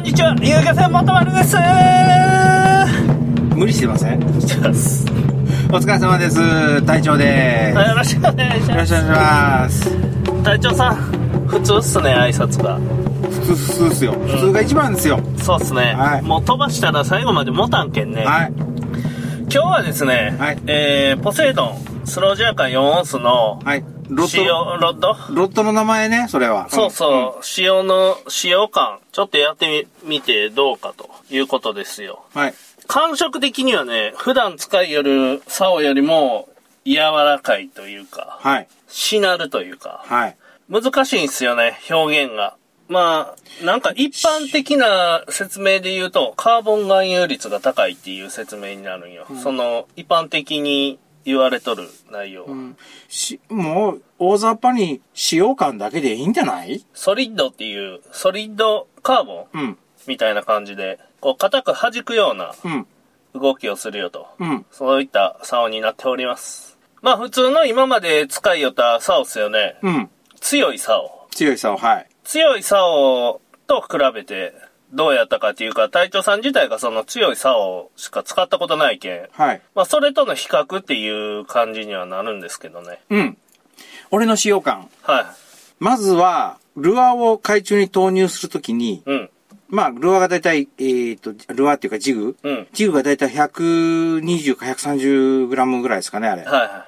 んにちは、遊漁船元丸です。無理してません？してます。お疲れ様です。隊長でよろしくお願いします。すよろしくお願いします。隊長さん、普通っすね、挨拶が。普通普通っすよ。普通が一番ですよ、そうっすね。はい。もう飛ばしたら最後まで持たんけんね。はい。今日はですね、はい。えー、ポセイドン、スロージャーカー4オンスの、はいロットロッドロットの名前ねそれは。そうそう、使用の、使用感、ちょっとやってみ、みてどうかということですよ。うんはい。感触的にはね、普段使いよる竿よりも柔らかいというか、はい。しなるというか、はい。難しいんですよね、表現が。まあ、なんか一般的な説明で言うと、カーボン含有率が高いっていう説明になるんよ。その、一般的に言われとる内容。しもう大雑把に使用感だけでいいんじゃない？ソリッドっていう、ソリッドカーボンうんみたいな感じで、こう、硬く弾くようなうん動きをするよと。うんそういった竿になっております。まあ普通の今まで使いよった竿っすよね。うん強い竿。強いさをはい強い竿と比べてどうやったかっていうか、隊長さん自体がその強い竿しか使ったことないけん。はいまあそれとの比較っていう感じにはなるんですけどね。うん俺の使用感はまずはルアーを海中に投入するときにい。うん。まあ、ルアーがだいたい、えっ、と、ルアーっていうかジグ、うん。ジグがだいたい120か130グラムぐらいですかね、あれ。はいは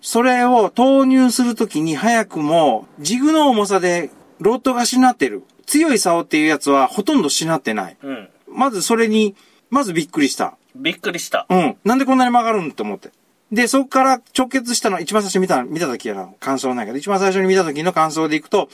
それを投入するときに早くも、ジグの重さでロッドがしなってる。強い竿っていうやつはほとんどしなってない。い。うん。まずそれに、まずびっくりした。びっくりした。うん。なんでこんなに曲がるんって思って。で、そこから直結したの、一番最初に見た、見た時の感想なんやけど、一番最初に見た時の感想でいくと、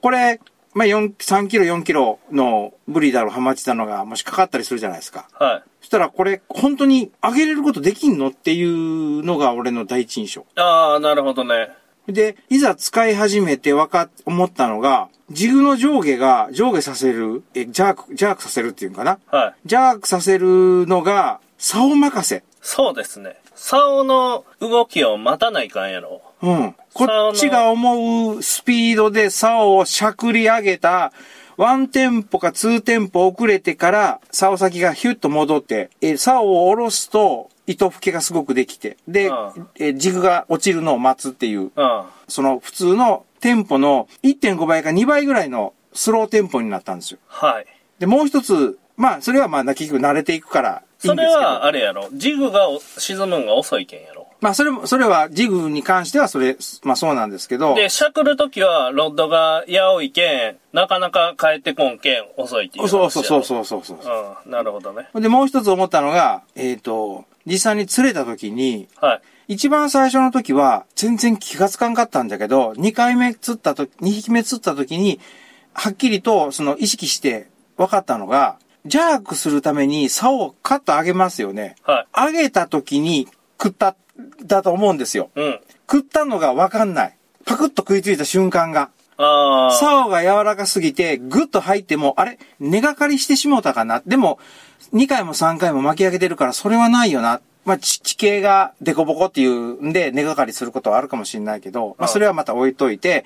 これ、まあ、4、3キロ、4キロのブリだろ、ハマチだのが、もしかかったりするじゃないですか。はい。そしたら、これ、本当に上げれることできんのっていうのが俺の第一印象。ああ、なるほどね。で、いざ使い始めてわかっ、思ったのが、ジグの上下が、上下させる、え、ジャーク、ジャークさせるっていうんかな？はい。ジャークさせるのが、竿任せ。そうですね。竿の動きを待たないかんやろ。うん。こっちが思うスピードで竿をしゃくり上げた、ワンテンポかツーテンポ遅れてから、竿先がヒュッと戻って、え、竿を下ろすと、糸吹けがすごくできて、でうん、え、ジグが落ちるのを待つっていう、うん。その普通のテンポの1.5倍か2倍ぐらいのスローテンポになったんですよ。はい。で、もう一つ、まあ、それはまあ、結局慣れていくからいいそれんですけど。は、あれやろ。ジグがお沈むんが遅いけんやろ。まあ、それも、それはジグに関してはそれ、まあそうなんですけど、で、しゃくるときは、ロッドがやおいけん、なかなか帰ってこんけん、遅いっていう。そうそうそうそうそうそう。うん、なるほどね。で、もう一つ思ったのが、えっ、と、実際に釣れた時に、はい。一番最初の時は全然気がつかんかったんだけど、二回目釣った時、二匹目釣った時に、はっきりとその意識して分かったのが、ジャークするために竿をカッと上げますよね。はい。上げた時に食った、だと思うんですよ。うん。食ったのが分かんない。パクッと食いついた瞬間が。ああ。竿が柔らかすぎて、ぐっと入っても、あれ根がかりしてしもうたかなでも、2回も3回も巻き上げてるから、それはないよな。まあ、地地形がデコボコっていうんで、根がかりすることはあるかもしれないけど、まあ、それはまた置いといて、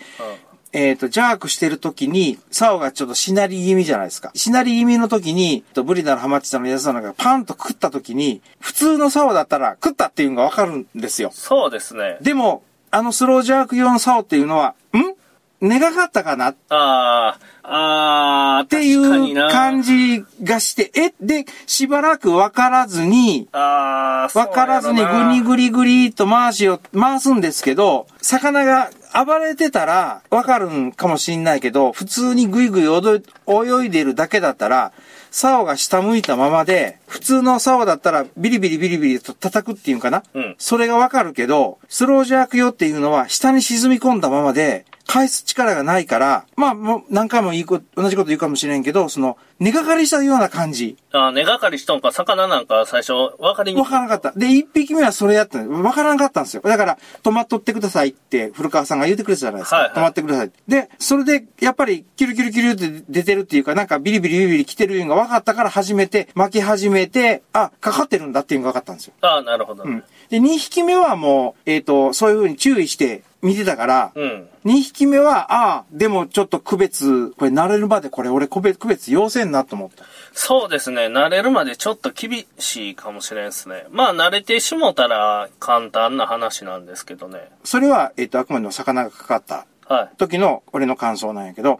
えっ、と、ジャークしてる時に、竿がちょっとしなり気味じゃないですか。しなり気味の時に、とブリダのハマチさんのやつなのがパンと食った時に、普通の竿だったら食ったっていうのがわかるんですよ。そうですね。でも、あのスロージャーク用の竿っていうのは、ん？根がかったかな？ああ、ああ、っていう感じがして、え、で、しばらくわからずに、わからずにぐにぐりぐりと回しを、回すんですけど、魚が暴れてたらわかるんかもしんないけど、普通にぐいぐい泳い泳いでるだけだったら、竿が下向いたままで、普通の竿だったらビリビリビリビリと叩くっていうんかな、うん。それがわかるけど、スロージャーク用っていうのは下に沈み込んだままで、返す力がないから、まあ、もう何回もいいこ同じこと言うかもしれんけど、その、根がかりしたような感じ。ああ、根がかりしとんか、魚なんか最初、わかりにくい。わからなかった。で、一匹目はそれやったのわからなかったんですよ。だから、止まっとってくださいって、古川さんが言ってくれたじゃないですか。はいはい止まってください。で、それで、やっぱり、キュルキュルキュルって出てるっていうか、なんかビリビリビリビリ来てるのが分かったから始めて、巻き始めて、あ、かかってるんだっていうのが分かったんですよ。ああ、なるほど。うん。で、2匹目はもう、えっ、と、そういう風に注意して、見てたから、うん。2匹目は、ああ、でもちょっと区別、これ慣れるまでこれ俺区別、区別要せんなと思った。そうですね。慣れるまでちょっと厳しいかもしれんですね。まあ慣れてしもたら簡単な話なんですけどね。それは、えっ、と、あくまでも魚がかかったは時の俺の感想なんやけど、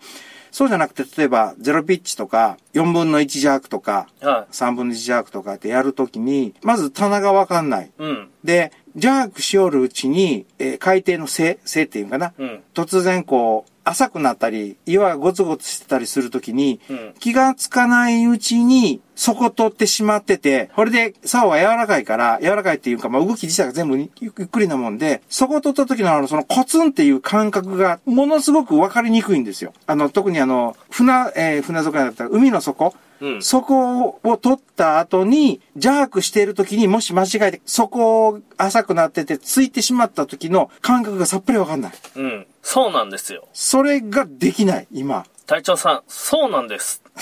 そうじゃなくて、例えば、ゼロピッチとか、4分の1弱とか、い。は3分の1弱とかってやるときに、まず棚がわかんない。い。うん。で、ジャークしおるうちに、えー海底の背、背っていうんかな。うん。突然こう、浅くなったり、岩がゴツゴツしてたりするときに、うん気がつかないうちに、底取ってしまってて、これで、竿は柔らかいから、柔らかいっていうか、まあ、動き自体が全部ゆゆっくりなもんで、底取った時のあの、そのコツンっていう感覚が、ものすごくわかりにくいんですよ。あの、特にあの、船、えー船底だったら、海の底、うん。そこを取った後に、ジャークしている時にもし間違えて、そこを浅くなってて、ついてしまった時の感覚がさっぱりわかんない。うん。そうなんですよ。それができない、今。隊長さん、そうなんです。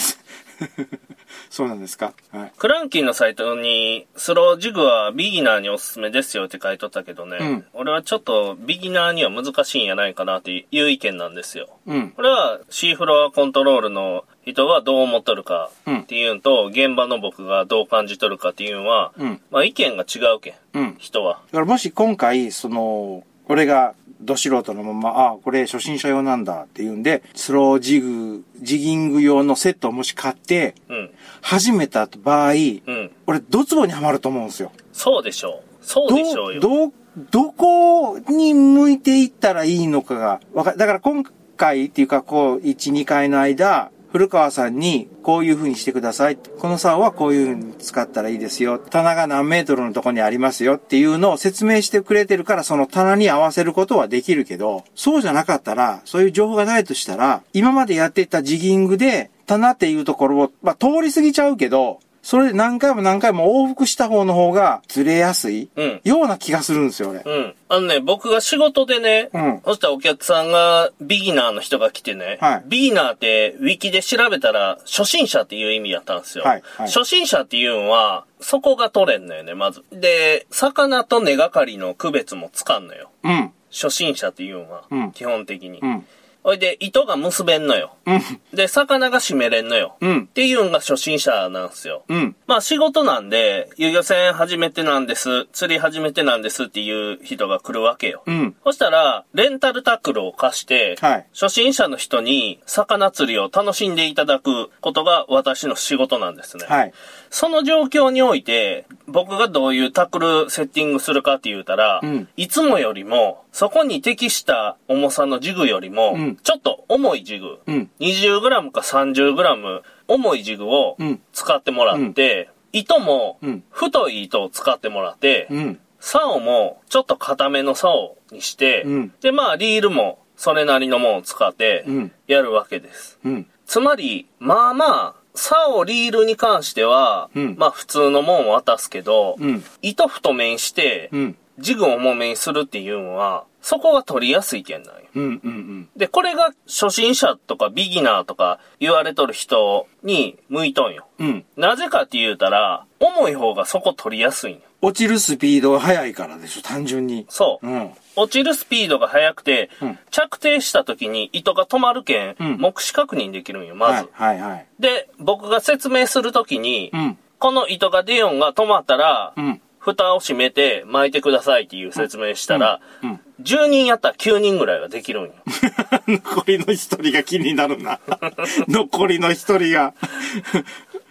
そうなんですか？はい。クランキーのサイトに、スロージグはビギナーにおすすめですよって書いとったけどね、うん俺はちょっとビギナーには難しいんやないかなっていう意見なんですよ。うん。これは C フロアコントロールの人がどう思っとるかっていうのと、現場の僕がどう感じとるかっていうのは、うん。まあ意見が違うけん、うん。人は。だからもし今回、その、俺がど素人のまま、ああ、これ初心者用なんだっていうんで、スロージグ、ジギング用のセットをもし買って、うん。始めた場合、うん。俺、ドツボにはまると思うんですよ。そうでしょう。そうでしょうよ。ど、ど、どこに向いていったらいいのかが、わかだから今回っていうか、こう、1、2回の間、古川さんに、こういう風にしてください。この竿はこういう風に使ったらいいですよ。棚が何メートルのとこにありますよっていうのを説明してくれてるから、その棚に合わせることはできるけど、そうじゃなかったら、そういう情報がないとしたら、今までやってたジギングで、棚っていうところを、まあ、通り過ぎちゃうけど、それで何回も何回も往復した方の方がずれやすいうん。ような気がするんですよ、俺。うん。あのね、僕が仕事でね、うんそしたらお客さんがビギナーの人が来てね、はいビギナーってウィキで調べたら初心者っていう意味やったんですよ。はいはい初心者っていうのは、そこが取れんのよね、まず。で、魚と根がかりの区別もつかんのよ。うん。初心者っていうのは、うん基本的に。うん。ほいで、糸が結べんのよ。うん。で、魚が締めれんのよ。うんっていうのが初心者なんですよ。うん。まあ仕事なんで、遊漁船始めてなんです、釣り始めてなんですっていう人が来るわけよ。うん。そしたら、レンタルタックルを貸して、はい初心者の人に魚釣りを楽しんでいただくことが私の仕事なんですね。はい。その状況において、僕がどういうタックルセッティングするかって言うたら、うんいつもよりも、そこに適した重さのジグよりも、うんちょっと重いジグ、うん。20g か 30g 重いジグをうん使ってもらって、糸もうん太い糸を使ってもらって、うん。竿もちょっと硬めの竿にして、うんで、まあリールもそれなりのものを使ってうんやるわけです。うん。つまり、まあまあ、竿リールに関しては、うんまあ普通のもんを渡すけど、うん。糸太めにして、うん。ジグを重めにするっていうのは、そこが取りやすいけんなんよ。うん。うん。で、これが初心者とかビギナーとか言われとる人に向いとんよ。うん。なぜかって言うたら、重い方がそこ取りやすいんよ。落ちるスピードが速いからでしょ、単純に。そう。うん。落ちるスピードが速くて、うん着底した時に糸が止まるけん、うん目視確認できるんよ、まず。はい、はい、はい。で、僕が説明する時に、うん。この糸がデヨンが止まったら、うん。蓋を閉めて巻いてくださいっていう説明したら、うん。10人やったら9人ぐらいはできるんよ。残りの一人が気になるな。残りの一人が。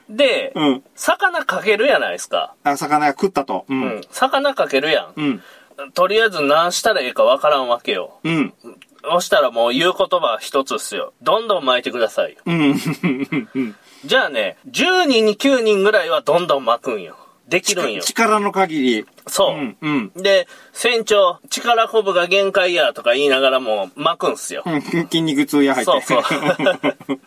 で、うん。魚かけるやないですか。あ、魚が食ったと。ううんん。。魚かけるやん。うん。とりあえず何したらええかわからんわけよ。うん。そしたらもう言う言葉一つっすよ。どんどん巻いてください。うん。じゃあね、10人に9人ぐらいはどんどん巻くんよ。できるんよ。力の限り。そう。うん。うん。で、船長、力こぶが限界やとか言いながらも巻くんすよ。うん筋肉痛や入って。そうそう。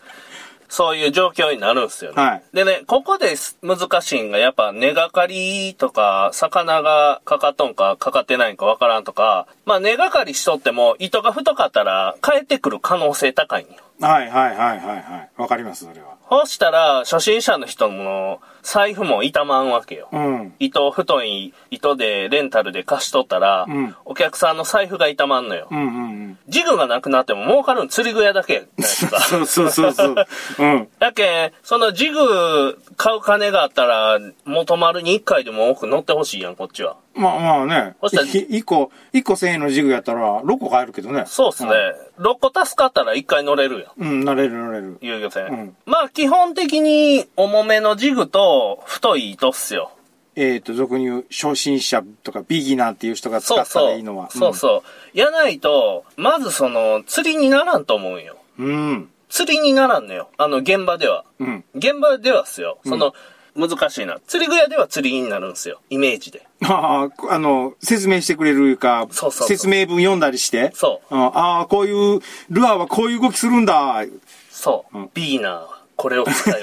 そういう状況になるんすよね。はいでね、ここです難しいんが、やっぱ根がかりとか、魚がかかっとんかかかってないんかわからんとか、まあ根がかりしとっても糸が太かったら帰ってくる可能性高いんよ。はいはいはいはいはい。わかります、それは。そうしたら、初心者の人の財布も傷まんわけよ。うん。糸、太い糸でレンタルで貸しとったら、うんお客さんの財布が傷まんのよ。うんうんうん。ジグがなくなっても儲かるん釣り具屋だけやないですか。そうそうそうそう。うん。だけん、そのジグ買う金があったら、元丸に1回でも多く乗ってほしいやん、こっちは。まあまあね。そしたらい一個、一個1000円のジグやったら、6個買えるけどね。そうっすね。6個助かったら1回乗れるやん。うん、乗れる乗れる。遊漁船。うんまあ、基本的に重めのジグと太い糸っすよ。えっ、と、俗に言う初心者とかビギナーっていう人が使った。らいいのは。そうそう。やないと、まずその、釣りにならんと思うんよ。うん。うん。釣りにならんのよ。あの、現場では。うん。現場ではっすよ。その、難しいな。釣り具屋では釣りになるんですよ。イメージで。ああ、あの、説明してくれるか、そうそうそう説明文読んだりして。そう。うんああ、こういう、ルアーはこういう動きするんだ。そう。うんビギナーは、これを使え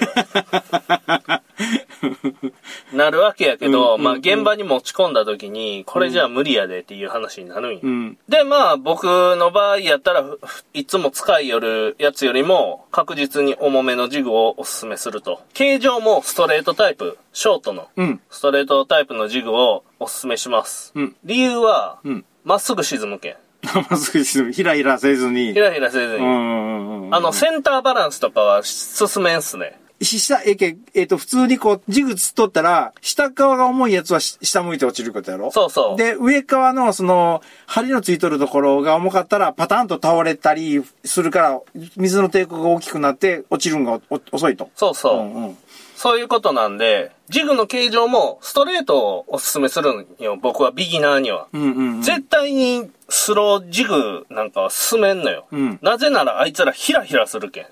ば。なるわけやけど、まあ、現場に持ち込んだ時に、これじゃあ無理やでっていう話になるんよ。うん。で、まあ、僕の場合やったら、ふいつも使いよるやつよりも、確実に重めのジグをおすすめすると。形状もストレートタイプ、ショートの、うん。ストレートタイプのジグをおすすめします。うん。理由は、うん。まっすぐ沈むけん。まずひらひらせずに。ひらひらせずに。うんうんうん。あの、センターバランスとかは進めんすね。下、えけ、えっ、と、普通にこう、ジグつっとったら、下側が重いやつはし下向いて落ちることやろ？そうそう。で、上側のその、針のついとるところが重かったら、パタンと倒れたりするから、水の抵抗が大きくなって、落ちるんがお遅いと。そうそう。うんうん。そういうことなんで、ジグの形状もストレートをおすすめするんよ。僕はビギナーには。うんうんうん。絶対にスロージグなんかは進めんのよ。うんなぜならあいつらヒラヒラするけん。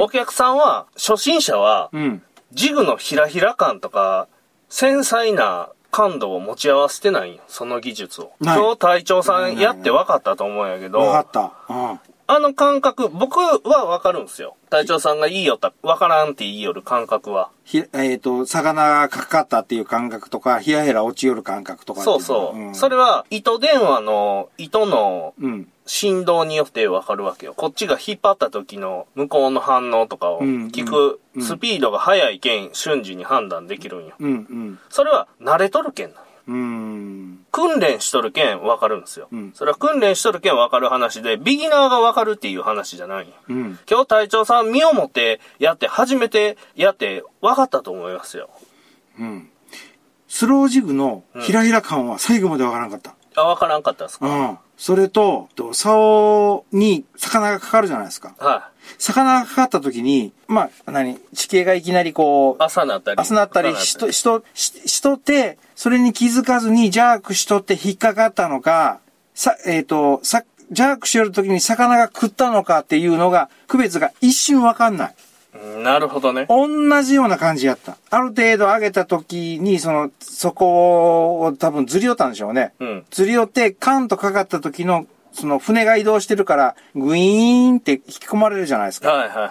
お客さんは、初心者は、うん。ジグのヒラヒラ感とか、繊細な感度を持ち合わせてないんよ。その技術を。今日隊長さんやって分かったと思うんやけど、わかった。うん。あの感覚、僕は分かるんですよ。隊長さんがいいよった、分からんって言いよる感覚は。ひ、えっ、と、魚がかかったっていう感覚とか、ひらひら落ちよる感覚とかそうそう。んそれは、糸電話の糸のうん。振動によって分かるわけよ。こっちが引っ張った時の向こうの反応とかをうん聞くうんスピードが速いけん瞬時に判断できるんよ。うん、うん。それは慣れとるけんなんよ。うん。訓練しとるけん分かるんですよ。うんそれは訓練しとるけん分かる話で、ビギナーが分かるっていう話じゃない。うん。今日隊長さん身をもってやって、初めてやって分かったと思いますよ。うん。スロージグのひらひら感は最後までわからなかった。あ、分からんかったですか、うん。それと、と竿に魚がかかるじゃないですか。はい。魚がかかった時に、まあ、何、地形がいきなりこう、朝なったり。朝なったりしと、しと、ししとって、それに気づかずにジャークしとって引っかかったのか、さ、えっ、と、さ、ジャークしよる時に魚が食ったのかっていうのが、区別が一瞬わかんない。うんなるほどね。同じような感じやった。ある程度上げた時に、その、そこを多分ずり寄ったんでしょうね。うん。ずり寄って、カンとかかった時の、その船が移動してるから、グイーンって引き込まれるじゃないですか。はいはい。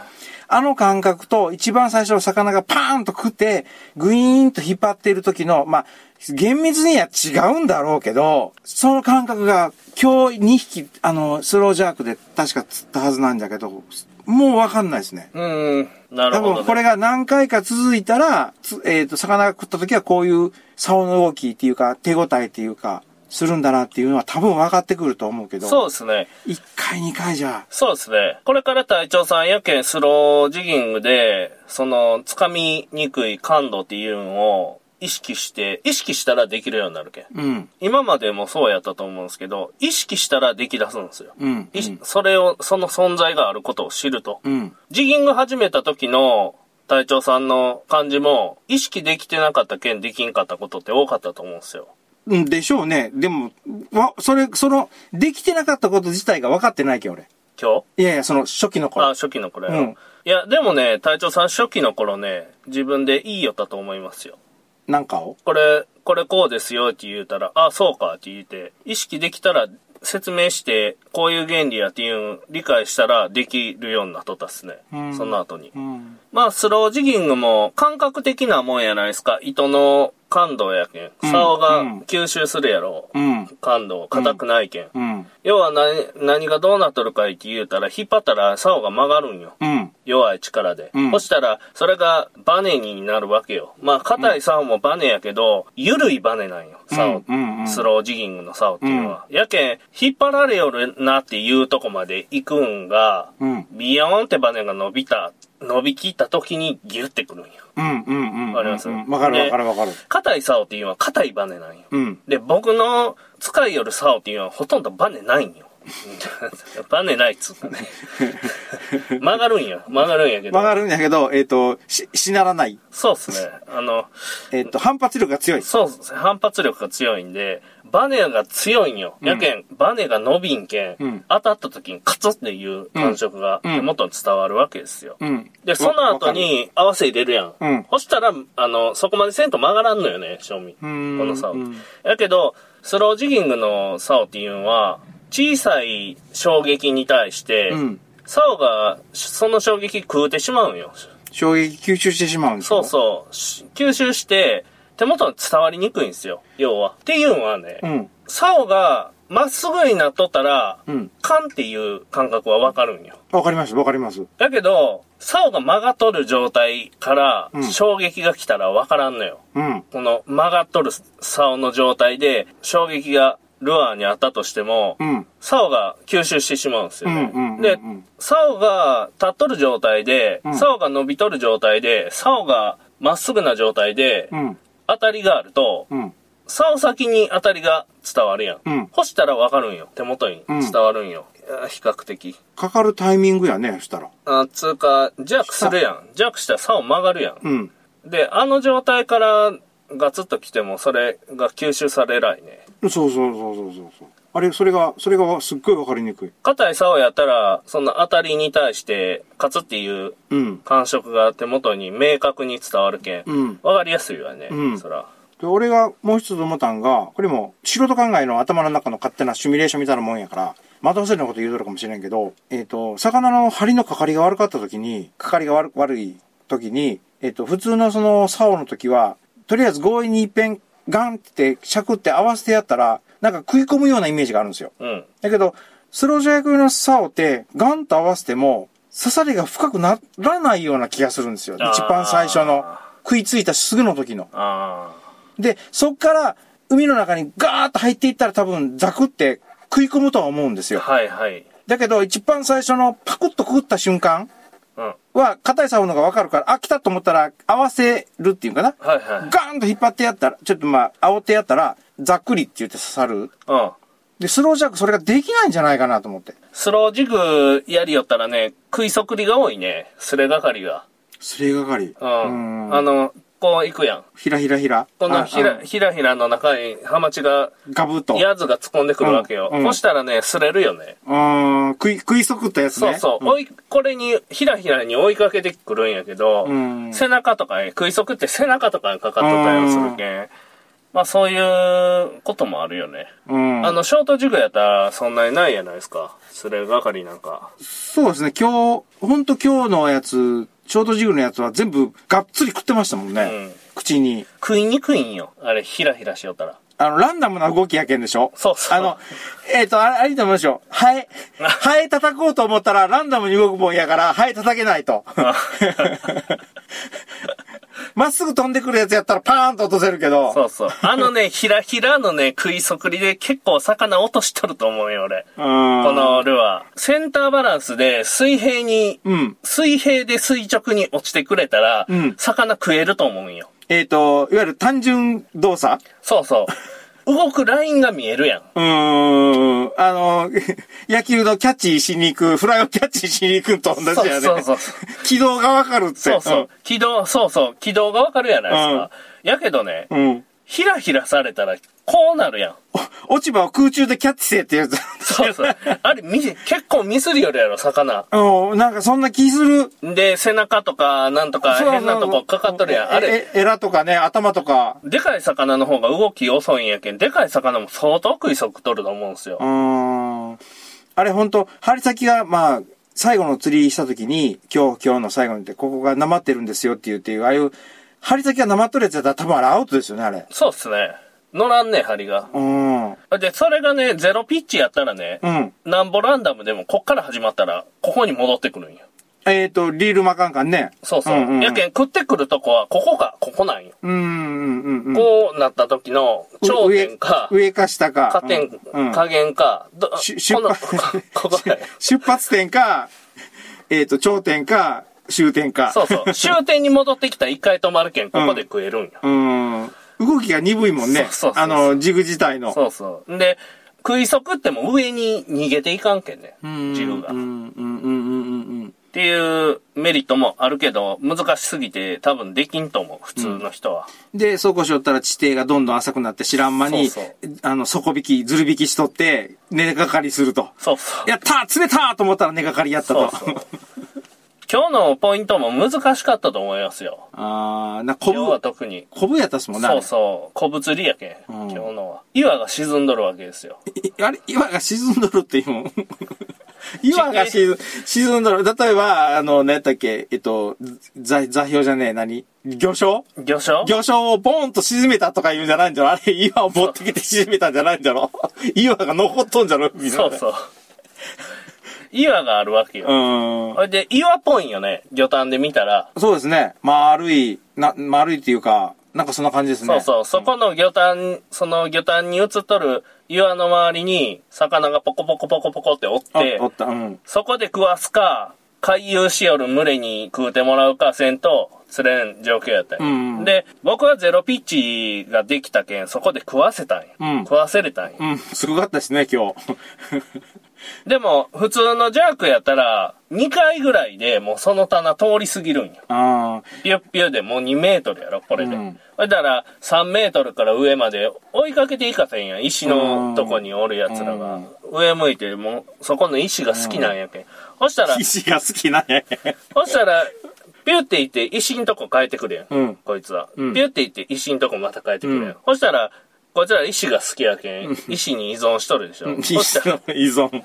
あの感覚と、一番最初の魚がパーンと食って、グイーンと引っ張っている時の、まあ、厳密には違うんだろうけど、その感覚が今日2匹、あの、スロージャークで確か釣ったはずなんだけど、もうわかんないですね。うん。なる多ほど、ね。分これが何回か続いたら、つえっ、と、魚が食った時はこういう竿の動きっていうか、手応えっていうか、するんだなっていうのは多分分かってくると思うけど、そうですね。1回2回じゃ、そうですね。これから隊長さんやけんスロージギングで、その、掴みにくい感度っていうのを意識して、意識したらできるようになるけん。うん、今までもそうやったと思うんですけど、意識したらでき出すんですよ。うん、いそれを、その存在があることを知ると。うん、ジギング始めた時の隊長さんの感じも、意識できてなかったけんできんかったことって多かったと思うんですよ。うん。でしょうね。でも、わ、それ、その、できてなかったこと自体が分かってないけん、俺。今日？いやいや、その初期のあ、頃。初期の頃やろ、うんいや、でもね、隊長さん初期の頃ね、自分でいいよったと思いますよ。なんかを？これ、これこうですよって言うたら、あ、そうかって言って、意識できたら説明して、こういう原理やっていうの理解したらできるようになっとったっすね。うんその後に。うん。まあ、スロージギングも感覚的なもんやないですか？糸の感度やけん。うん竿がうん吸収するやろ。うん。感度、硬くないけん。うん。要は何、何がどうなっとるかいって言うたら、引っ張ったら竿が曲がるんよ。うん。弱い力で。うんそしたら、それがバネになるわけよ。まあ、硬い竿もバネやけど、緩いバネなんよ。竿。スロージギングの竿っていうのは。やけん、引っ張られよるなっていうとこまで行くんが、うん。ビヨーンってバネが伸びた、伸びきった時にギュってくるんよ。うん。うん。うん。わかります？うんわかるわかるわかる。硬い竿っていうのは硬いバネなんよ。うん。で、僕の使いよる竿っていうのはほとんどバネないんよ。バネないっつうかね。曲がるんよ。曲がるんやけど。わかるんやけど、えっと、し、しならない。そうっすね。あの、えっと、反発力が強い。そうっすね。反発力が強いんで、バネが強いんよ。やけん、バネが伸びんけん、うん当たった時にカツっていう感触がうん手元に伝わるわけですよ。うん。で、その後に合わせ入れるやん。うんそしたら、あの、そこまでせんと曲がらんのよね、正味。こんの竿うん。やけど、スロージギングの竿っていうのは、小さい衝撃に対して、うん。竿がその衝撃食うてしまうんよ。衝撃吸収してしまうんですそうそう。し吸収して、手元に伝わりにくいんですよ。要は。っていうのはね、うん。竿がまっすぐになっとったら、うん。カンっていう感覚はわかるんよ。わかります、わかります。だけど、竿が曲がっとる状態からうん衝撃が来たらわからんのよ。うん。この曲がっとる竿の状態で衝撃がルアーにあったとしても、うん。竿が吸収してしまうんですよね。うんうんうんうんで、竿が立っとる状態で、うん竿が伸びとる状態で、竿がまっすぐな状態で、うん。当たりがあると、うん。竿先に当たりが伝わるやん。うん干したらわかるんよ。手元に伝わるんよ。いや比較的。かかるタイミングやね、そしたら。あつうか、ジャークするやん。ジャークしたら竿曲がるやん。うん。で、あの状態からガツッと来ても、それが吸収されないね。そうそうそうそうそうそう。あれ、それが、それがすっごいわかりにくい。硬い竿やったら、その当たりに対して、カツっていううん。感触が手元に明確に伝わるけん。うん。わかりやすいわね。うんそら。で、俺がもう一つ思ったんが、これも素人考えの頭の中の勝手なシミュレーションみたいなもんやから、またせるようなこと言うとるかもしれんけど、えっ、と、魚の針のかかりが悪かった時に、かかりが悪悪い時に、えっ、と、普通のその竿の時は、とりあえず強引に一遍ガンってしゃくって合わせてやったら、なんか食い込むようなイメージがあるんですよ。うん。だけど、スロージャイクの竿ってガンと合わせても、刺さりが深くならないような気がするんですよ。一番最初の、食いついたすぐの時の。あで、そっから海の中にガーッと入っていったら多分ザクって食い込むとは思うんですあ。よ。はいはい。だけど一番最初のパクッとくぐった瞬間うん。は硬い竿のがわかるから、あ、来たと思ったら合わせるっていうかな。はいはい。ガーンと引っ張ってやったら、ちょっとまあ、煽ってやったら、ざっくりって言って刺さる。うん。で、スロージャックそれができないんじゃないかなと思って。スロージグやりよったらね、食いそくりが多いね。すれがかりが。すれがかり。うん。うんあの、こう行くやん。ひらひらひら。このひあら、ひらひらの中にハマチが、あガブッと。やつが突っ込んでくるわけよ。うんうんそしたらね、すれるよね。うん、食い、食いそくったやつね。そうそう。ん追い、これに、ひらひらに追いかけてくるんやけど、うん背中とかに、食いそくって背中とかにかかっとったりするけん。まあそういうこともあるよね。うん。あの、ショートジグやったらそんなにないやないですか。それがかりなんか。そうですね、今日、ほんと今日のやつ、ショートジグのやつは全部がっつり食ってましたもんね。うん口に。食いにくいんよ。あれ、ひらひらしよったら。あの、ランダムな動きやけんでしょ？そうそうあの、えっ、と、あれ、あれと思いましょう。ハエ、ハエ叩こうと思ったらランダムに動くもんやから、ハエ叩けないと。まっすぐ飛んでくるやつやったらパーンと落とせるけど。そうそう。あのね、ひらひらのね、食いそくりで結構魚落としとると思うよ、俺。うん。このルアー。センターバランスで水平に、うん。水平で垂直に落ちてくれたら、うん魚食えると思うんよ。えっ、と、いわゆる単純動作？そうそう。動くラインが見えるやん。うーん。あの、野球のキャッチしに行く、フライをキャッチしに行くんと同じやね。そうそうそう 軌道がわかるって。そうそう。軌道、そうそう。軌道がわかるやないですか。やけどね、うん。うん。ひらひらされたら、こうなるやん。お落ち葉を空中でキャッチせえってやつ。そうそう。あれ、み結構ミスりよるやろ、魚。うん、なんかそんな気する。で、背中とか、なんとか、変なとこかかっとるやん。あれ、え、えエラとかね、頭とか。でかい魚の方が動き遅いんやけん、でかい魚も相当食いそくとると思うんすよう。ーん。あれほんと、針先が、まあ、最後の釣りした時に、今日、今日の最後にって、ここがなまってるんですよって言っていう、ああいう針先が生っとるやつやったら多分あれアウトですよね、あれ。そうっすね。乗らんねん、針が。うん。で、それがね、ゼロピッチやったらね、うん。なんぼランダムでもこっから始まったら、ここに戻ってくるんよ。えっ、と、リール巻かんかんね。そうそう。んんんやけん、食ってくるとこは、ここか、ここなんよ。うん、うん、うん、うん。こうなった時の頂点か、上上か下か。加点、うんうん加減か、出発。出発点か、えっ、と、頂点か、終点か。そうそう。終点に戻ってきたら一回止まるけん、ここで食えるんよ。うん。動きが鈍いもんね。そうそうそうそうあの、ジグ自体の。そうそう。で、食い損っても上に逃げていかんけんね。うんジグが。うん、うん、うん、うん、うん。っていうメリットもあるけど、難しすぎて多分できんと思う、普通の人は。で、そうこうしよったら地底がどんどん浅くなって知らん間に、そうあの、底引き、ずる引きしとって、根がかりすると。そうそう。やったー釣れたーと思ったら根がかりやったと。そうそう。今日のポイントも難しかったと思いますよ。あー、な、こ今日はぶ、特に。こぶやったっすもんね。あそれうそう。小物理やけん、うん今日のは。岩が沈んどるわけですよ。いあれ、岩が沈んどるっていうの 岩が沈沈んどる。例えば、あの、何やったっけ、えっと、座、座標じゃねえ、何？魚礁魚礁魚礁をボーンと沈めたとか言うんじゃないんじゃろ？あれ、岩を持ってきて沈めたんじゃないんじゃろ？岩が残っとんじゃろ？海のそうそう。岩があるわけよ。うん。で、岩っぽいんよね。魚探で見たら。そうですね。丸い、な、丸いっていうか、なんかそんな感じですね。そうそう。そこの魚探、その魚探に映っとる岩の周りに、魚がポコポコポコポコっておっあてお、った、うん。そこで食わすか、回遊しよる群れに食うてもらうかせんと、釣れん状況やったうんうんで、僕はゼロピッチができたけん、そこで食わせたんよ。うん食わせれたんよ。うん、すごかったですね、今日。でも、普通のジャークやったら、2回ぐらいでもうその棚通り過ぎるんよ。あピュッピュでもう2メートルやろ、これで。うんだから、3メートルから上まで追いかけていかせんやん。石のとこにおる奴らが。上向いて、もう、そこの石が好きなんやけん。そしたらあ。、石が好きなんや。そしたら、ピュって言って石んとこ変えてくるやん。うんこいつは。うんピュって言って石んとこまた変えてくるやん。うんそしたら、こいつら石が好きやけん、石に依存しとるでしょ。そしたら、石の依存。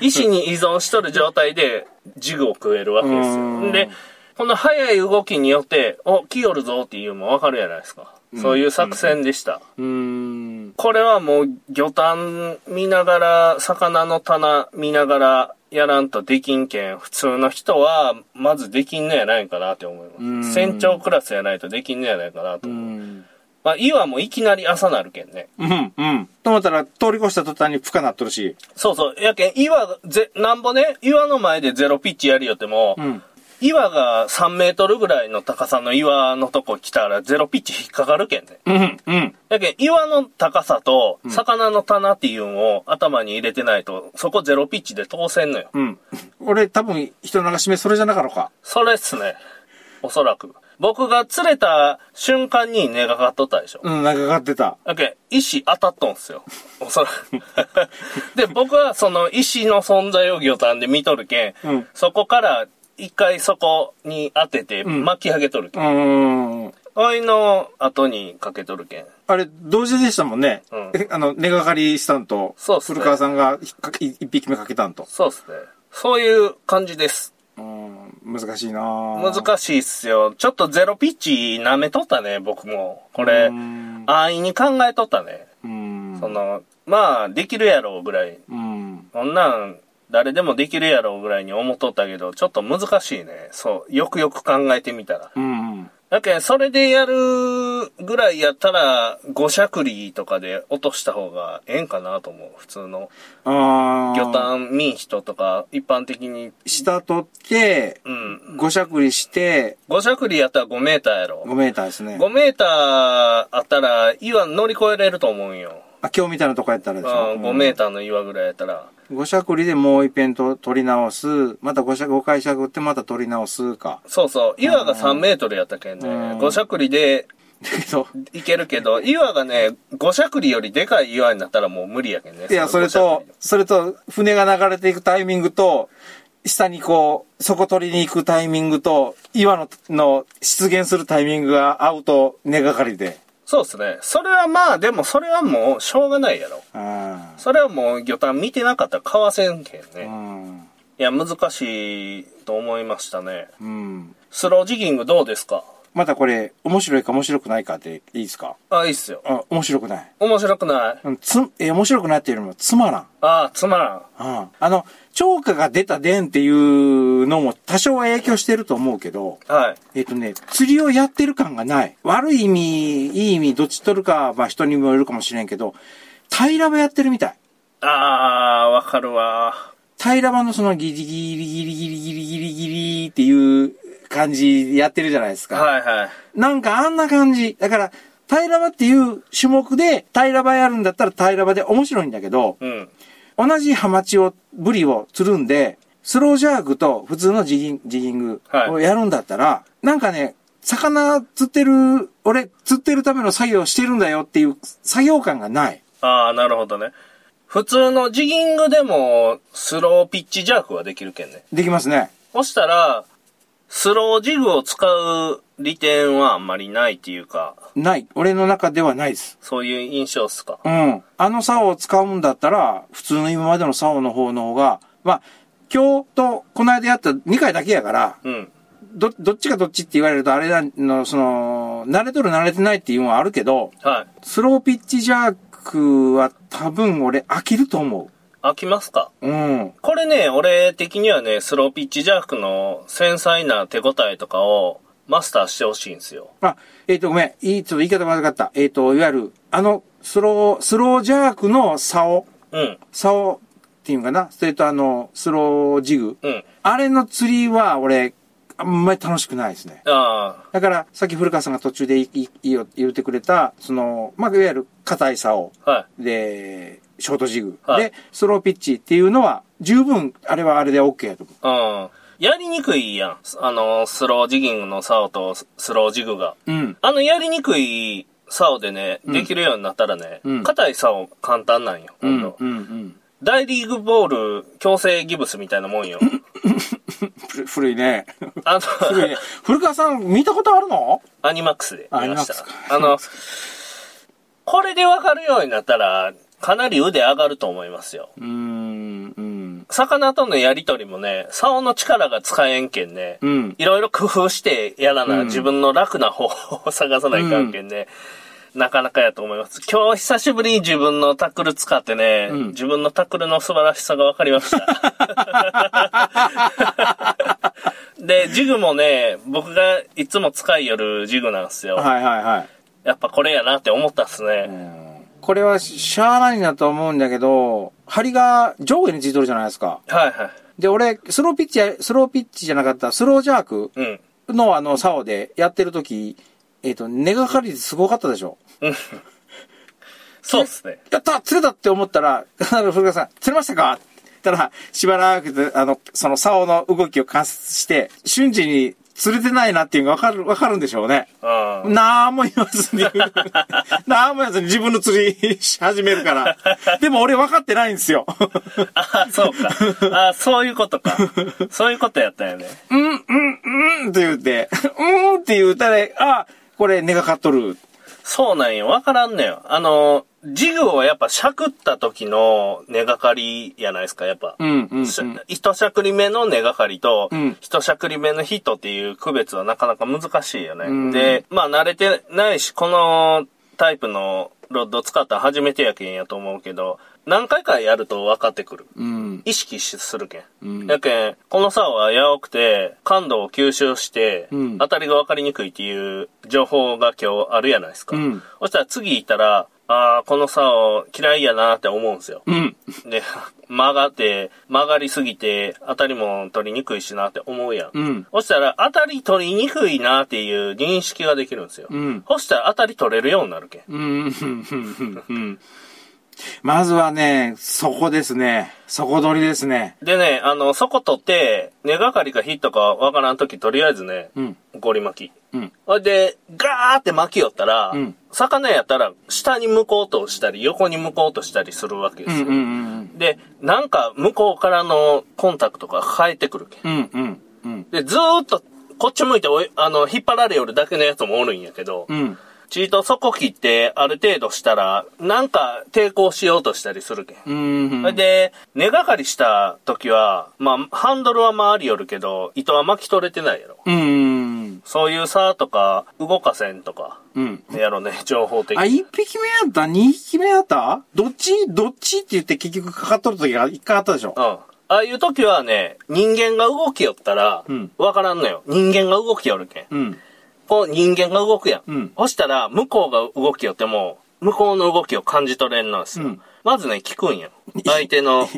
石に依存しとる状態でジグを食えるわけですうんよ。で、この速い動きによって、お、来よるぞっていうのもわかるじゃないですか。そういう作戦でした。うーん。これはもう魚探見ながら、魚の棚見ながらやらんとできんけん、普通の人はまずできんのやないかなって思いうんます。船長クラスやないとできんのやないかなとう思う。ん。まあ、岩もいきなり朝なるけんね。うん、うん。と思ったら、通り越した途端に深なっとるし。そうそう。やけん、岩が、ぜ、なんぼね、岩の前でゼロピッチやりよっても、うん。岩が3メートルぐらいの高さの岩のとこ来たらゼロピッチ引っかかるけんね。うん、うん。やけん、岩の高さと魚の棚っていうのを頭に入れてないと、そこゼロピッチで通せんのよ。うん。俺、多分、人流し目それじゃなかろうか。それっすね。おそらく。僕が釣れた瞬間に根がかかっとったでしょ。うん、なんかかかってた。だけん石当たっとんすよ。おそらく。で、僕はその石の存在を魚探で見とるけん、うんそこから一回そこに当ててん巻き上げとるけん。うーん。おいの後にかけとるけん。あれ、同時でしたもんね。うんえあの、根がかりしたんと、そうっすね古川さんが一匹目かけたんと。そうっすね。そういう感じです。うん、難しいなぁ難しいっすよ。ちょっとゼロピッチ舐めとったね、僕も。これう、ん安易に考えとったね。うん。その、まあ、できるやろうぐらい。うん。こんなん、誰でもできるやろうぐらいに思っとったけど、ちょっと難しいね。そう。よくよく考えてみたら。うん。だけど、それでやるぐらいやったら、五しゃくりとかで落とした方がええんかなと思う。普通の。ああ。魚探見ん人とか、一般的に。下取って、うん。五しゃくりして、五しゃくりやったら5メーターやろ。5メーターですね。5メーターあったら、岩乗り越えれると思うんよ。あ、今日みたいなとこやったらでしょ？5メーターの岩ぐらいやったら。五しゃくりでもう一遍と取り直す。また五しゃ、五回しゃくってまた取り直すか。そうそう。岩が3メートルやったけんうね。ん五しゃくりでいけるけど、岩がね、五しゃくりよりでかい岩になったらもう無理やけんね。いや、それと、それと、船が流れていくタイミングと、下にこう、底取りに行くタイミングと、岩の、の出現するタイミングが合うと、根がかりで。そうですね。それはまあ、でもそれはもうしょうがないやろ。あそれはもう魚探見てなかったら買わせんけんあ。うね。ん。いや、難しいと思いましたね。うん。スロージギングどうですか？またこれ、面白いか面白くないかっていいですか？あ、いいっすよ。あ、面白くない。面白くない。うんつ、え、面白くないっていうよりもつまらん。あ、つまらん。うん。あの、超過が出た伝っていうのも多少は影響してると思うけど、はい。えっ、とね、釣りをやってる感がない。悪い意味、いい意味、どっち取るかは、まあ人にもよるかもしれんけど、平場やってるみたい。あー、わかるわ。平場のそのギリギリギリギリギリギリギリっていう感じやってるじゃないですか。はいはい。なんかあんな感じ。だから、平場っていう種目で平場やるんだったら平場で面白いんだけど、うん。同じハマチを、ブリを釣るんで、スロージャークと普通のジギンジギングをやるんだったら、なんかね、魚釣ってる、俺釣ってるための作業をしてるんだよっていう作業感がない。あー、なるほどね。普通のジギングでも、スローピッチジャークはできるけんね。できますね。そしたら、スロージグを使う利点はあんまりないっていうか、ない。俺の中ではないです。そういう印象っすか？うん。あの竿を使うんだったら、普通の今までの竿の方の方が、まあ、今日とこの間やった2回だけやから、うん。ど、どっちがどっちって言われるとあれだの、その、慣れとる慣れてないっていうのはあるけど、はい。スローピッチジャークは多分俺飽きると思飽きますか？う。うん。これね、俺的にはね、スローピッチジャークの繊細な手応えとかをマスターしてほしいんですよ。あ、えっ、と、ごめん。いい、ちょっと言い方まずかった。えっ、と、いわゆる、あの、スロー、スロージャークの竿、うん。竿っていうのかな？それとあの、スロージグ。うん。あれの釣りは俺、あんまり楽しくないですね。あだから、さっき古川さんが途中でいいいい言ってくれた、その、まあ、いわゆる硬い竿。あ、はで、ショートジグ。はいで、スローピッチっていうのは、十分、あれはあれで OK やと思い。うん。やりにくいやん。あの、スロージギングの竿とスロージグが。う。うん。あのやりにくい竿でね、できるようになったらねうん、硬、い竿簡単なんよ、うん。今度。うん。うん。大リーグボール強制ギブスみたいなもんよ。ふ 古いね。あの、古いね。古川さん、見たことあるの？アニマックスで見ましたあの、これでわかるようになったら、かなり腕上がると思いますよ。うーん。うん。魚とのやりとりもね、竿の力が使えんけんね、うん。いろいろ工夫してやらな、うん自分の楽な方を探さないかんけんね、なかなかやと思います。今日久しぶりに自分のタックル使ってね、うん自分のタックルの素晴らしさが分かりました。で、ジグもね、僕がいつも使いよるジグなんですよ。はいはいはい。やっぱこれやなって思ったっすね。これはしゃあないんだと思うんだけど、針が上下についてるじゃないですか。はいはい。で、俺、スローピッチや、スローピッチじゃなかった、スロージャークうん。のあの、竿でやってる時えっ、と、根がかりすごかったでしょ。そうっすね。やった釣れたって思ったら、古川さん、釣れましたか？たら、しばらく、あの、その竿の動きを観察して、瞬時に釣れてないなっていうのがわかる、わかるんでしょうね。うん。なんも言わずに、なんも言わずに自分の釣りし始めるから。でも俺分かってないんですよ。あ、そうか。あ、そういうことか。そういうことやったよね。うん、うん、うんって言って、うんって言うたら、あ、これ根がかっとる。そうなんよ。わからんねよ。あの、ジグをやっぱしゃくった時の根がかりやないですか、やっぱ。うん、うん、し一しゃくり目の根がかりと、うん一しゃくり目の人っていう区別はなかなか難しいよね。うんで、まあ慣れてないし、このタイプのロッド使ったら初めてやけんやと思うけど、何回かやると分かってくる。うん、意識しするけん。うんやけん、この竿は柔くて、感度を吸収して、うん当たりが分かりにくいっていう情報が今日あるやないですか。うんそしたら次行ったら、ああ、この竿嫌いやなって思うんですよ。うん、で、曲がって、曲がりすぎて、当たりも取りにくいしなって思うやん。うん、そしたら、当たり取りにくいなっていう認識ができるんですよ。うん、そしたら当たり取れるようになるけん。うん、うん、うん。まずはね、そこですね。そこ取りですね。でね、あの、そこ取って、根がかりかヒットかわからんとき、とりあえずね、うん、ゴリ巻き。うん、で、ガーって巻きよったら、うん魚やったら、下に向こうとしたり、横に向こうとしたりするわけでうん、すよ。うん、うん、で、なんか、向こうからのコンタクトが変えてくるけん。うん、うん、うん、で、ずーっと、こっち向いてあの、引っ張られよるだけのやつもおるんやけど、うん、チート底切って、ある程度したら、なんか抵抗しようとしたりするけん。うん、それで、根がかりした時は、まあ、ハンドルは回りよるけど、糸は巻き取れてないやろ。うん、そういう差とか、動かせんとか、うん。やろね、情報的あ、に。一匹目やった？二匹目やった？どっち？どっちって言って結局かかっとる時が一回あったでしょ？うん。ああいう時はね、人間が動きよったらうん、わからんのよ。人間が動きよるけん。うん。こう人間が動くやん。うんそしたら、向こうが動きよっても、向こうの動きを感じ取れんなんですよ。うんまずね、聞くんよ。相手の動き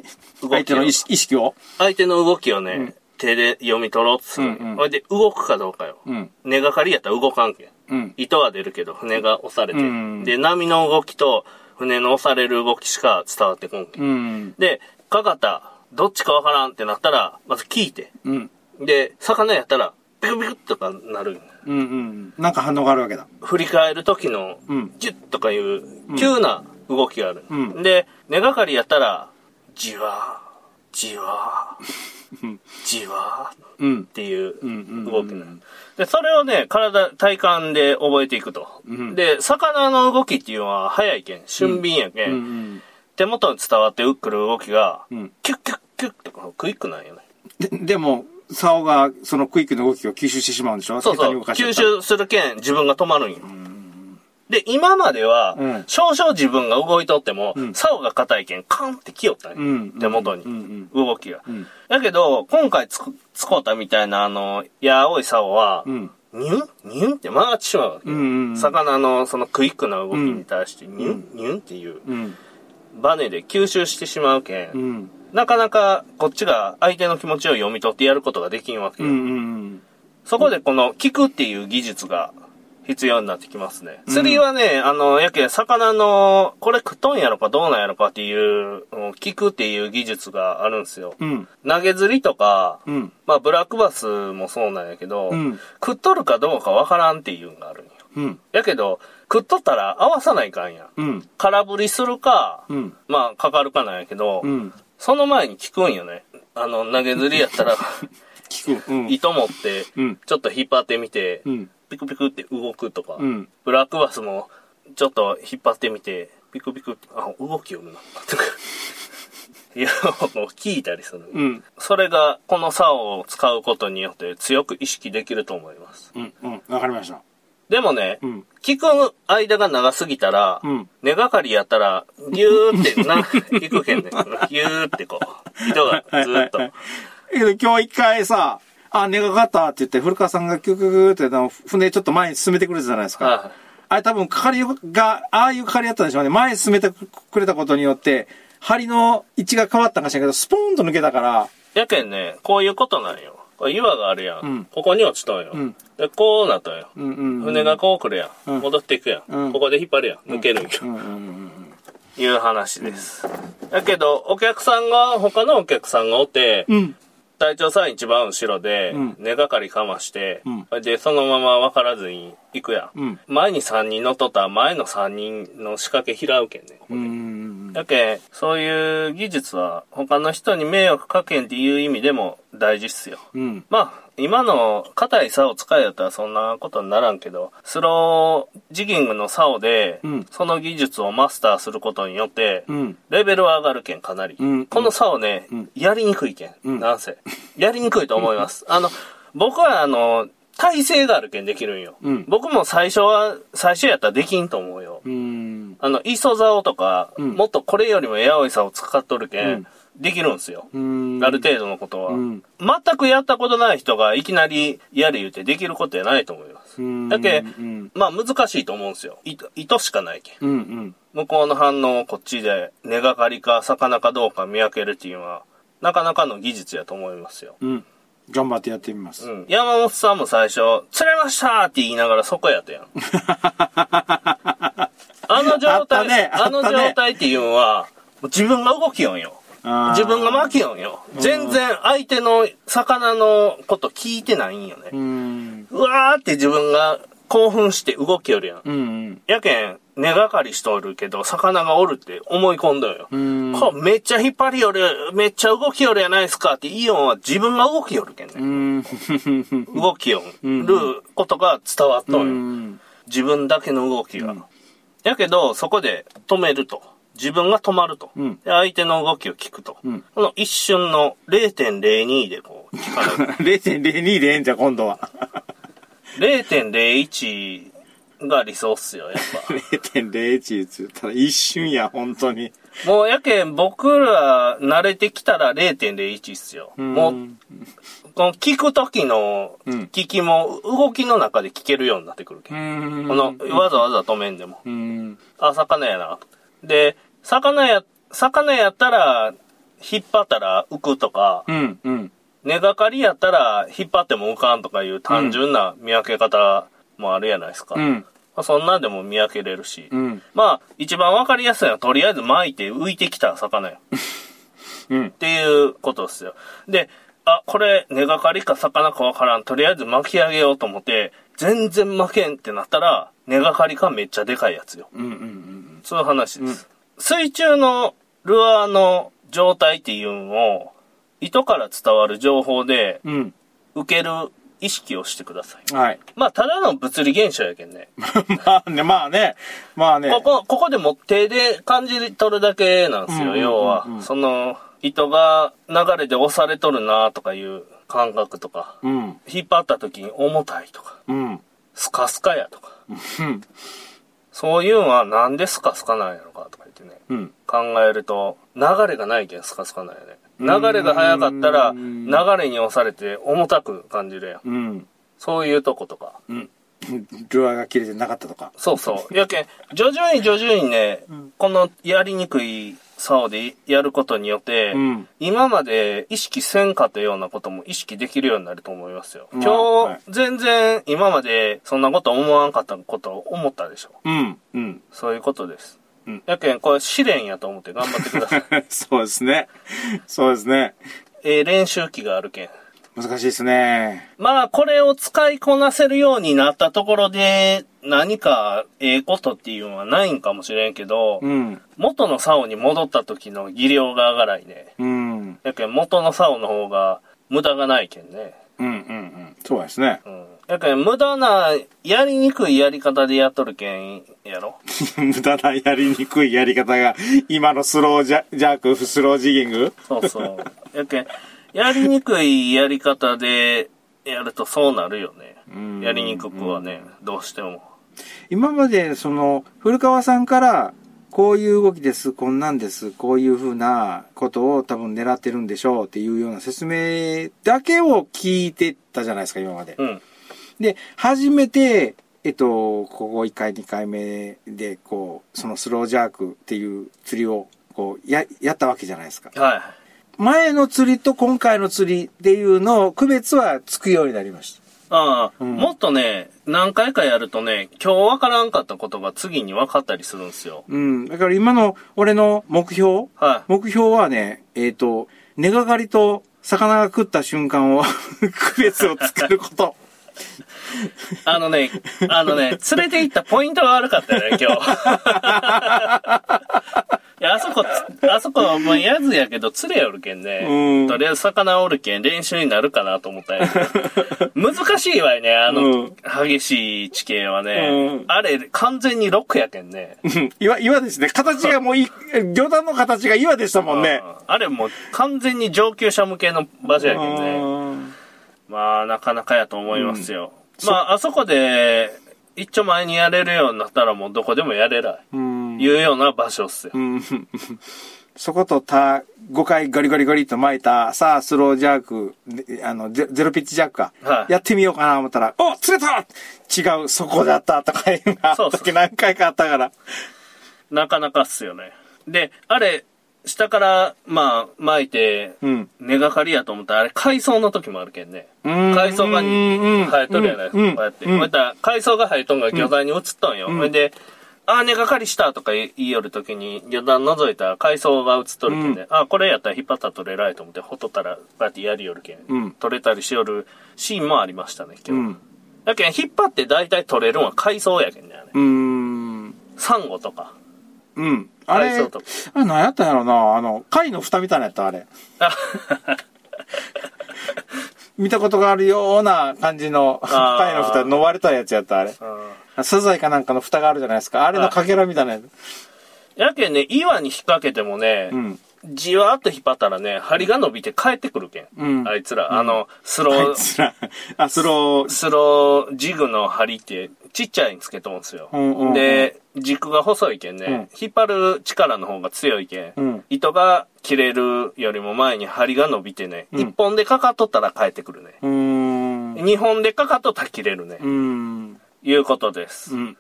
を。相手の意識を？相手の動きをね、手で読み取ろうとするんよ。うんうんで、動くかどうかよ。うん。根がかりやったら動かんけん。うん。糸は出るけど、船が押されて。うんで、波の動きと、船の押される動きしか伝わってこんけん。うん。で、かかった、どっちかわからんってなったら、まず聞いて。うん。で、魚やったら、ピクピクとかなるうん。うん。なんか反応があるわけだ。振り返る時のうん、ジュッとかいう、急な動きがある。うんで、根がかりやったら、じわー、じわー、じわーっうん。ていううんうん動きなので、それをね、体、体感で覚えていくと。うんで、魚の動きっていうのは早いけん、俊敏やけん、うん。手元に伝わってくる動きが、うんキュッキュッキュッとかクイックなんよね。で、でも、竿がそのクイックの動きを吸収してしまうんでしょ？そうそう。吸収するけん、自分が止まるんよ。で、今までは、うん少々自分が動いとっても、ん竿が硬いけん、カンって来よったんよ。うん手元に、うん動きが。んだけど、今回つく、使うたみたいな、あの、や青い竿は、うん。ニュン？ニュンって曲がってしまうわけよ、うんうんうん魚のそのクイックな動きに対して、ニュン、ニュンっていう、うん。バネで吸収してしまうけん、うん。なかなかこっちが相手の気持ちを読み取ってやることができんわけよ。うん。うん。そこでこの聞くっていう技術が必要になってきますね。釣りはね、あの、やけん魚の、これ食っとんやろかどうなんやろかっていう、うん聞くっていう技術があるんですよ。うん。投げ釣りとか、うん。まあブラックバスもそうなんやけど、うん食っとるかどうかわからんっていうのがあるんよ。うん。やけど、食っとったら合わさないかんやん。うん。空振りするか、うん。まあかかるかなんやけど、うん。その前に聞くんよね。あの、投げ釣りやったら、聞く。うん。糸持って、うん。ちょっと引っ張ってみて、うん。ピクピクって動くとか、うん。ブラックバスもちょっと引っ張ってみて、ピクピクって、あ、動きよるな、とか。いや、もう聞いたりする。うん。それが、この竿を使うことによって強く意識できると思います。うん。うん。わかりました。でもね、うん。聞く間が長すぎたら、うん根がかりやったら、ギューってな、行くけんね。ギューってこう、糸がずーっと。えけど今日一回さ、あ、根がかかったって言って、古川さんがキュクキュクってあの船ちょっと前に進めてくれたじゃないですか。はいあれ多分、係が、ああいう係やったんでしょうね。前に進めてくれたことによって、針の位置が変わったんかしらんけど、スポーンと抜けたから、やけんね、こういうことなんよ。これ岩があるやん。うんここに落ちとんよ。うんで、こうなったんよ。うんうんうん。船がこう来るやん。うん戻っていくやん,、うんここで引っ張るやん。抜けるんよ。うんうんうんいう話です。だけど、お客さんが、他のお客さんがおって、うん。うん。隊長さん一番後ろでうん、根がかりかまして、うんで、そのまま分からずに行くやん。うん前に3人乗っとったら前の3人の仕掛け拾うけんね。ここうんだけんそういう技術は他の人に迷惑かけんっていう意味でも大事っすよ。うん。まあ、今の硬い竿を使えよったらそんなことにならんけど、スロージギングの竿でうん、その技術をマスターすることによってう、ん。レベルは上がるけん、かなり。うんこの竿ね、うんやりにくいけんなんせ。やりにくいと思います。あの、僕はあの、体勢があるけんできるんよ。うん僕も最初は、最初やったらできんと思うよ。うん。あの、磯竿とか、うんもっとこれよりもやおい竿を使っとるけん、うんできるんすよ。うん。ある程度のことは、うん全くやったことない人がいきなりやれ言うてできることじゃないと思います。うん。だけうん。まあ難しいと思うんですよ。糸糸しかないけん。うんうん。向こうの反応をこっちで根がかりか魚かどうか見分けるっていうのは、なかなかの技術やと思いますよ。うん。頑張ってやってみます。うん。山本さんも最初、釣れましたって言いながらそこやったやん。あの状態、ねあったねの状態っていうのは、自分が動きよんよ。自分が巻きよんよ。全然相手の魚のこと聞いてないんよね。うん。うわーって自分が興奮して動きよるやん。うんうん。やけん、根がかりしとるけど、魚がおるって思い込んだよ。うん。こうめっちゃ引っ張りよる、めっちゃ動きよるやないですかってイオンは自分が動きよるけんうね。ん。動きよることが伝わっとうんよ。ん。自分だけの動きが。やけど、そこで止めると。自分が止まると。うんで相手の動きを聞くと。うんこの一瞬の0.02でこう、力が0.02でええんじゃ、今度は。0.01が理想っすよ、やっぱ。0.01って言ったら一瞬や、本当に。もうやけん、僕ら慣れてきたら0.01っすよ。もう、この聞くときのうん聞きも動きの中で聞けるようになってくるけ。この、わざわざ止めんでも。うん。あ、魚やな。で、魚や、魚やったら、引っ張ったら浮くとか、うん。うん。根がかりやったら引っ張っても浮かんとかいう単純な見分け方もあるやないですか。うん。まあ、そんなんでも見分けれるし。うん。まあ、一番わかりやすいのは、とりあえず巻いて浮いてきた魚よ。うんっ。ていうことですよ。で、あ、これ、根がかりか魚かわからん。とりあえず巻き上げようと思って、全然巻けんってなったら、根がかりかめっちゃでかいやつよ。うん。うん。そういう話です。水中のルアーの状態っていうのを、糸から伝わる情報でうん。受ける意識をしてください。はい。まあ、ただの物理現象やけんね。まあね、まあね。まあね。ここ、ここでも手で感じ取るだけなんですよ、うんうんうんうん要は。その、糸が流れで押されとるなとかいう感覚とか、うん。引っ張った時に重たいとか、うん。スカスカやとか、うん。そういうのはなんでスカスカなんやろかとか言ってね、うん。考えると、流れがないけんスカスカなんやね。流れが速かったら、うん流れに押されて重たく感じるやん。うん。そういうとことか。うん。ルアーが切れてなかったとか。そうそう。やけん、徐々に徐々にね、このやりにくい竿でやることによって、うん今まで意識せんかったようなことも意識できるようになると思いますよ。まあ今日、はい全然今までそんなこと思わんかったことを思ったでしょ。うん。うん。そういうことです。うんやけん、これ試練やと思って頑張ってください。そうですね。そうですね。えー練習期があるけん。難しいですね。まあ、これを使いこなせるようになったところで、何かええことっていうのはないんかもしれんけど、うん。元の竿に戻った時の技量が上がらいね。うん。やけん、元の竿の方が無駄がないけんね。うん。うん。うん。そうですね。うん。やけん、無駄な、やりにくいやり方でやっとるけん、やろ？無駄なやりにくいやり方が、今のスロージャジャーク、スロージギングそうそう。やけん、やりにくいやり方でやるとそうなるよね。んやりにくくはね、どうしても。今まで、その、古川さんから、こういう動きです、こんなんです、こういうふうなことを多分狙ってるんでしょうっていうような説明だけを聞いてたじゃないですか、今まで。うん。で、初めて、えっと、ここ1回、2回目で、こう、そのスロージャークっていう釣りを、こう、や、やったわけじゃないですか。はい。前の釣りと今回の釣りっていうのを区別はつくようになりました。ああ、うんもっとね、何回かやるとね、今日わからんかったことが次に分かったりするんですよ。うん。だから今の俺の目標はい。目標はね、えっ、と、根がかりと魚が食った瞬間を 区別をつけること。あのね、あのね、連れて行ったポイントが悪かったよね、今日。いや、あそこ、あそこは、まあ、やずやけど、釣れよるけんね。うんとりあえず魚おるけん、練習になるかなと思ったんやけど。難しいわよね、あの、うん激しい地形はね。うんあれ、完全にロックやけんね。うん岩、岩ですね。形がもうい、魚団の形が岩でしたもんね。うんあれもう完全に上級者向けの場所やけんね。うんまあ、なかなかやと思いますよ。うんまあ、あそこで、一丁前にやれるようになったらもうどこでもやれない。うん。いうような場所っすよ。うん。そことた、5回ガリガリガリと巻いた、さあ、スロージャーク、であの、ゼゼロピッチジャックか。はいやってみようかな思ったら、お釣れた違う、そこだったとかいうのが、そうそう時何回かあったから。なかなかっすよね。で、あれ、下から、まあ、巻いて、うん。根がかりやと思ったら、あれ、海藻の時もあるけんね。うん海藻が生えとるやないですか、うんこうやって。うんこうやったら海藻が生えとんが魚体に映っとんよ。うんほんで、あー、根がかりしたとか言いよる時に、魚団覗いたら海藻が映っとるけんね。あー、これやったら引っ張ったら取れないと思って、ほっとったら、こうやってやりよるけん。うん取れたりしよるシーンもありましたね、う今日。ん。だけん、引っ張って大体取れるのは海藻やけんね、あれ。うん。サンゴとか。うん。あれ、あれ何やったんやろなあの、貝の蓋みたいなやったあれ。あ見たことがあるような感じの、貝の蓋、の割れたやつやったあれ。うんサザエかなんかの蓋があるじゃないですか。あれのかけらみたいなやつ。やけんね、岩に引っ掛けてもね、うん。じわーっと引っ張ったらね、針が伸びて帰ってくるけん。うん。あいつら、あの、スロー、あいつら、あ、スロー、スロージグの針ってちっちゃいんつけとんすよ。うんうんうん。で、軸が細いけんね、うん。引っ張る力の方が強いけん、うん。糸が切れるよりも前に針が伸びてね、うん。一本でかかっとったら帰ってくるね。うーん。二本でかかっとったら切れるね。いうことです。うん。